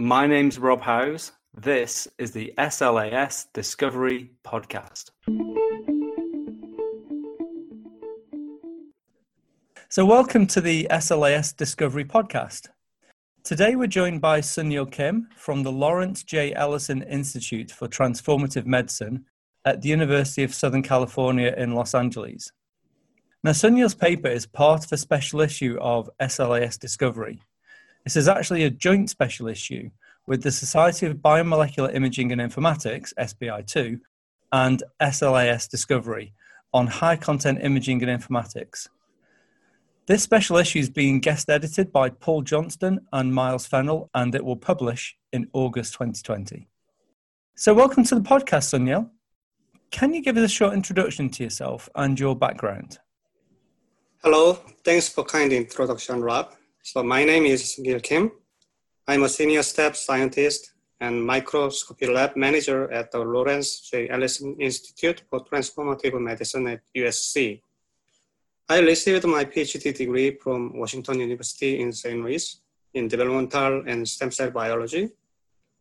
My name's Rob Howes. This is the SLAS Discovery Podcast. So, welcome to the SLAS Discovery Podcast. Today, we're joined by Sunil Kim from the Lawrence J. Ellison Institute for Transformative Medicine at the University of Southern California in Los Angeles. Now, Sunil's paper is part of a special issue of SLAS Discovery. This is actually a joint special issue with the Society of Biomolecular Imaging and Informatics, SBI2, and SLAS Discovery on high content imaging and informatics. This special issue is being guest edited by Paul Johnston and Myles Fennell, and it will publish in August 2020. So, welcome to the podcast, Sunil. Can you give us a short introduction to yourself and your background? Hello, thanks for kind introduction, Rob. So, my name is Gil Kim. I'm a senior staff scientist and microscopy lab manager at the Lawrence J. Ellison Institute for Transformative Medicine at USC. I received my PhD degree from Washington University in St. Louis in developmental and stem cell biology.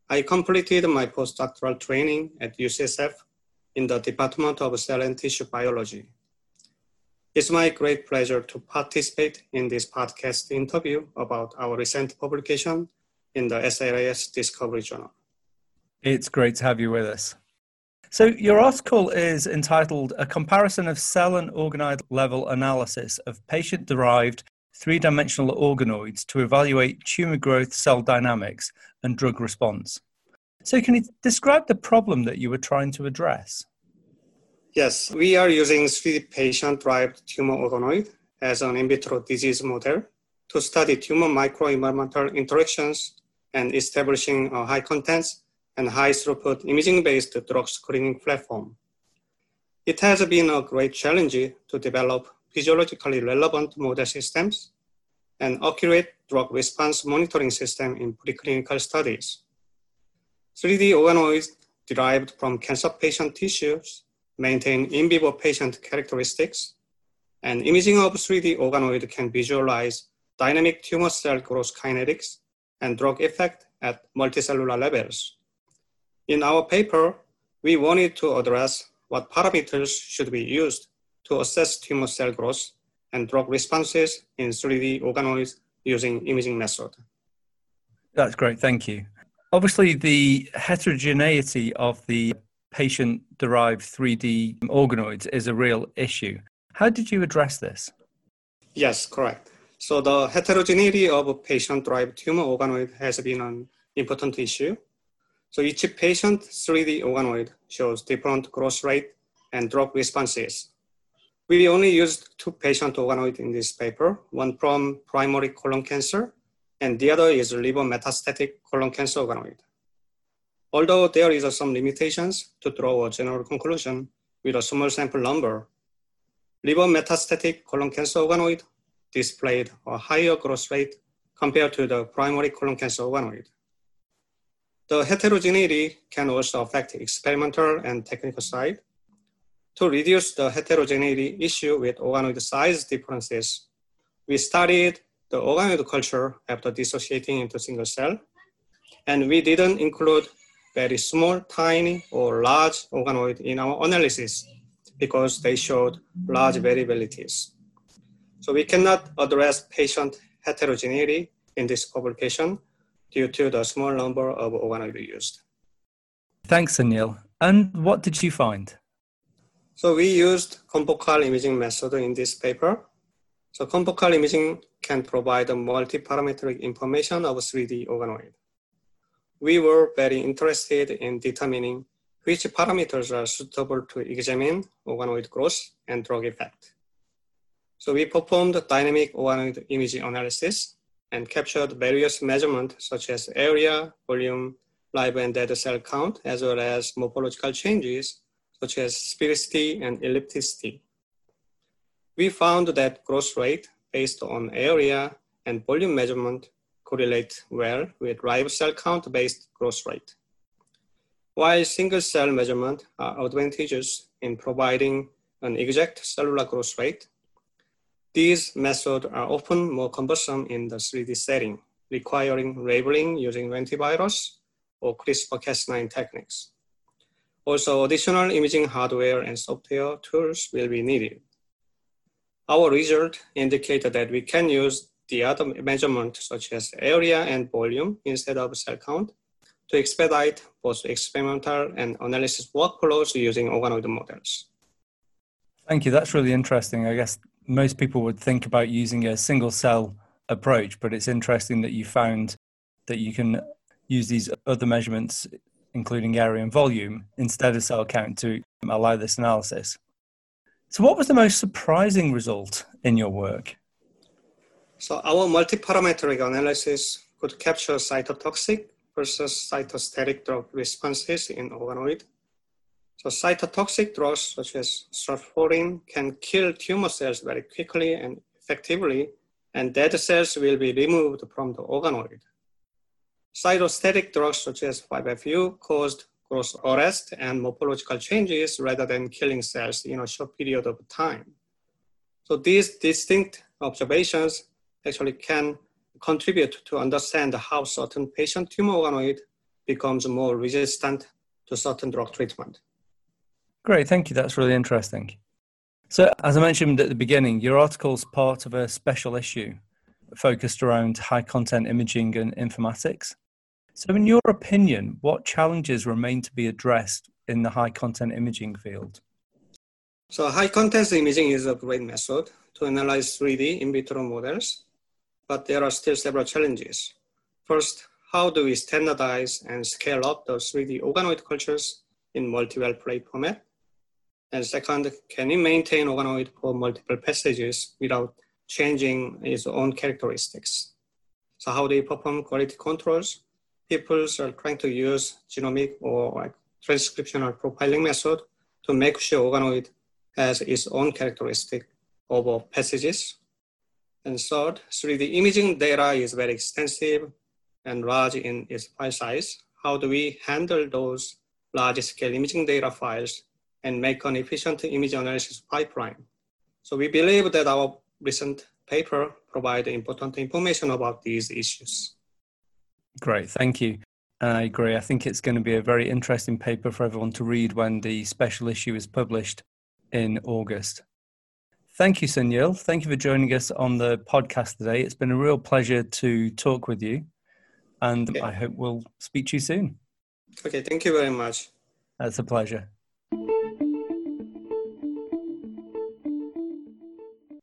I completed my postdoctoral training at UCSF in the Department of Cell and Tissue Biology. It's my great pleasure to participate in this podcast interview about our recent publication in the SLAS Discovery Journal. It's great to have you with us. So, your article is entitled A Comparison of Cell and Organoid Level Analysis of Patient Derived Three Dimensional Organoids to Evaluate Tumor Growth Cell Dynamics and Drug Response. So, can you describe the problem that you were trying to address? Yes, we are using 3D patient derived tumor organoid as an in vitro disease model to study tumor microenvironmental interactions and establishing a high contents and high throughput imaging based drug screening platform. It has been a great challenge to develop physiologically relevant model systems and accurate drug response monitoring system in preclinical studies. 3D organoids derived from cancer patient tissues maintain in vivo patient characteristics, and imaging of 3D organoid can visualize dynamic tumor cell growth kinetics and drug effect at multicellular levels. In our paper, we wanted to address what parameters should be used to assess tumor cell growth and drug responses in 3D organoids using imaging method. That's great, thank you. Obviously, the heterogeneity of the patient derived 3D organoids is a real issue. How did you address this? Yes, correct. So, the heterogeneity of patient derived tumor organoid has been an important issue. So each patient 3D organoid shows different growth rate and drug responses. We only used two patient organoids in this paper, one from primary colon cancer, and the other is liver metastatic colon cancer organoid. Although there is some limitations to draw a general conclusion with a small sample number, liver metastatic colon cancer organoid displayed a higher growth rate compared to the primary colon cancer organoid. The heterogeneity can also affect experimental and technical side. To reduce the heterogeneity issue with organoid size differences, we studied the organoid culture after dissociating into single cell, and we didn't include very small, tiny, or large organoid in our analysis because they showed large variabilities. So we cannot address patient heterogeneity in this publication due to the small number of organoids used. Thanks, Anil. And what did you find? So we used confocal imaging method in this paper. So confocal imaging can provide a multi-parametric information of 3D organoid. We were very interested in determining which parameters are suitable to examine organoid growth and drug effect. So we performed dynamic organoid image analysis and captured various measurements such as area, volume, live and dead cell count, as well as morphological changes such as sphericity and ellipticity. We found that growth rate based on area and volume measurement correlate well with live cell count based growth rate. While single cell measurement are advantageous in providing an exact cellular growth rate, these methods are often more cumbersome in the 3D setting. requiring labeling using lentivirus or CRISPR-Cas9 techniques. Also, additional imaging hardware and software tools will be needed. Our result indicated that we can use the other measurements such as area and volume instead of cell count to expedite both experimental and analysis workflows using organoid models. Thank you. That's really interesting. I guess most people would think about using a single cell approach, but it's interesting that you found that you can use these other measurements, including area and volume, instead of cell count to allow this analysis. So, what was the most surprising result in your work? So, our multiparametric analysis could capture cytotoxic versus cytostatic drug responses in organoid. So, cytotoxic drugs such as sulforin can kill tumor cells very quickly and effectively, and dead cells will be removed from the organoid. Cytostatic drugs such as 5-FU caused growth arrest and morphological changes rather than killing cells in a short period of time. So these distinct observations actually can contribute to understand how certain patient tumor organoid becomes more resistant to certain drug treatment. Great, thank you. That's really interesting. So, as I mentioned at the beginning, your article is part of a special issue focused around high content imaging and informatics. So, in your opinion, what challenges remain to be addressed in the high content imaging field? So, high content imaging is a great method to analyze 3D in vitro models, but there are still several challenges. First, how do we standardize and scale up the 3D organoid cultures in multi-well plate format? And second, can we maintain organoid for multiple passages without changing its own characteristics? So how do you perform quality controls people are trying to use genomic or transcriptional profiling method to make sure organoid has its own characteristic over passages. And third, 3D imaging data is very extensive and large in its file size. How do we handle those large scale imaging data files and make an efficient image analysis pipeline? So we believe that our recent paper provide important information about these issues. Great, thank you. I agree. I think it's going to be a very interesting paper for everyone to read when the special issue is published in August. Thank you, Sunil. Thank you for joining us on the podcast today. It's been a real pleasure to talk with you, and okay. I hope we'll speak to you soon. Okay, thank you very much. That's a pleasure.